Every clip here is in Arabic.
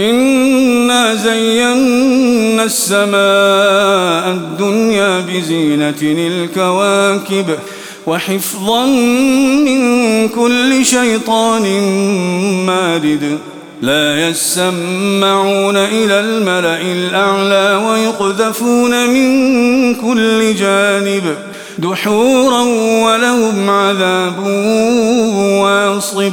إنا زينا السماء الدنيا بزينة الكواكب وحفظا من كل شيطان مارد لا يسمعون إلى الملأ الأعلى ويقذفون من كل جانب دحورا ولهم عذاب واصب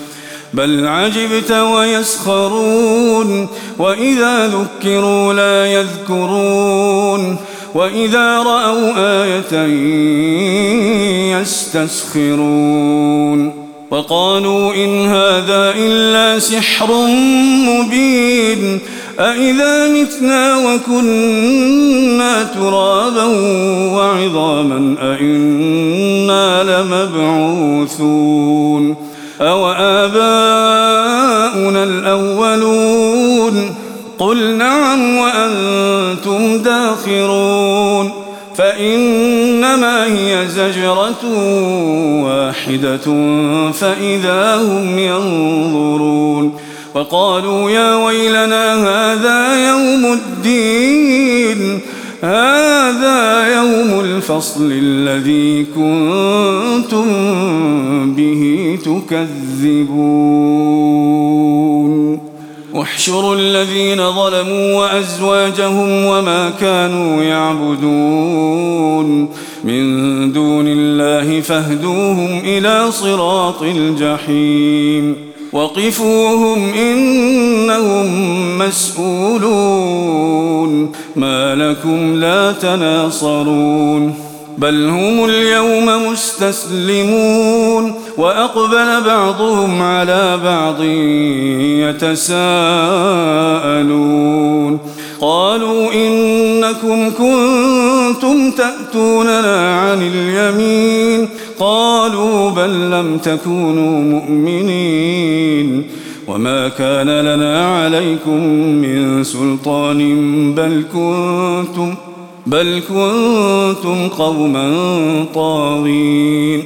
بل عجبت ويسخرون وإذا ذكروا لا يذكرون وإذا رأوا آية يستسخرون وقالوا إن هذا إلا سحر مبين أإذا متنا وكنا ترابا وعظاما أإنا لمبعوثون أو هي زجرة واحدة فإذا هم ينظرون وقالوا يا ويلنا هذا يوم الدين هذا يوم الفصل الذي كنتم به تكذبون. احشروا الذين ظلموا وأزواجهم وما كانوا يعبدون. من دون الله فاهدوهم إلى صراط الجحيم. وقفوهم إنهم مسؤولون. ما لكم لا تناصرون. بل هم اليوم مستسلمون. وأقبل بعضهم على بعض يتساءلون. قالوا إنكم كنتم تأتوننا عن اليمين قالوا بل لم تكونوا مؤمنين وما كان لنا عليكم من سلطان بل كنتم بل كنتم قوما طاغين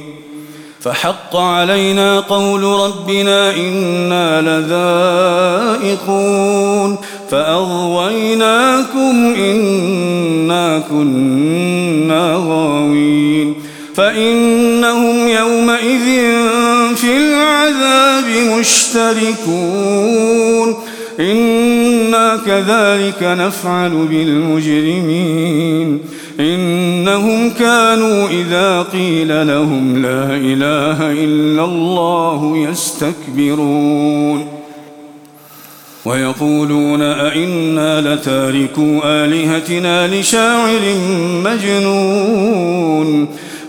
فحق علينا قول ربنا إنا لذائقون فأغويناكم إنا كنا فإنهم يومئذ في العذاب مشتركون. إنا كذلك نفعل بالمجرمين. إنهم كانوا إذا قيل لهم لا إله إلا الله يستكبرون. ويقولون أئنا لتاركوا آلهتنا لشاعر مجنون.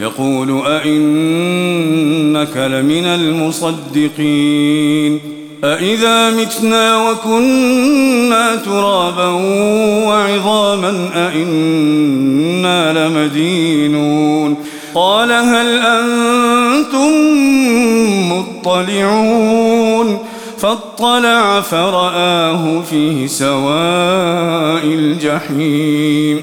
يقول أئنك لمن المصدقين أإذا متنا وكنا ترابا وعظاما أئنا لمدينون قال هل أنتم مطلعون فاطلع فرآه في سواء الجحيم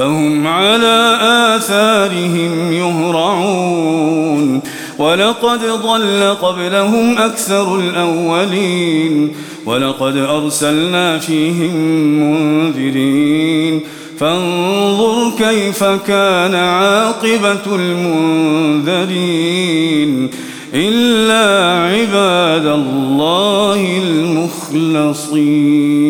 فهم على آثارهم يهرعون. ولقد ضل قبلهم أكثر الأولين. ولقد أرسلنا فيهم منذرين. فانظر كيف كان عاقبة المنذرين. إلا عباد الله المخلصين.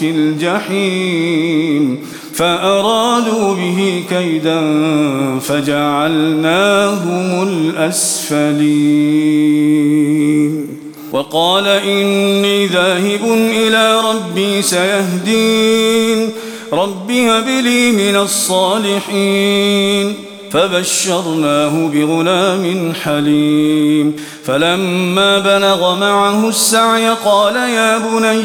في الجحيم فأرادوا به كيدا فجعلناهم الأسفلين. وقال إني ذاهب إلى ربي سيهدين. رب هب لي من الصالحين. فبشرناه بغلام حليم. فلما بلغ معه السعي قال يا بني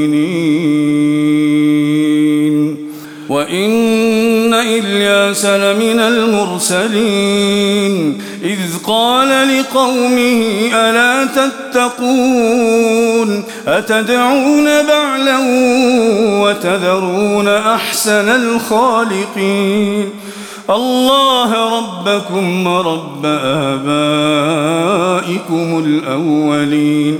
إلياس لمن المرسلين. إذ قال لقومه ألا تتقون؟ أتدعون بعلا وتذرون أحسن الخالقين؟ الله ربكم ورب آبائكم الأولين.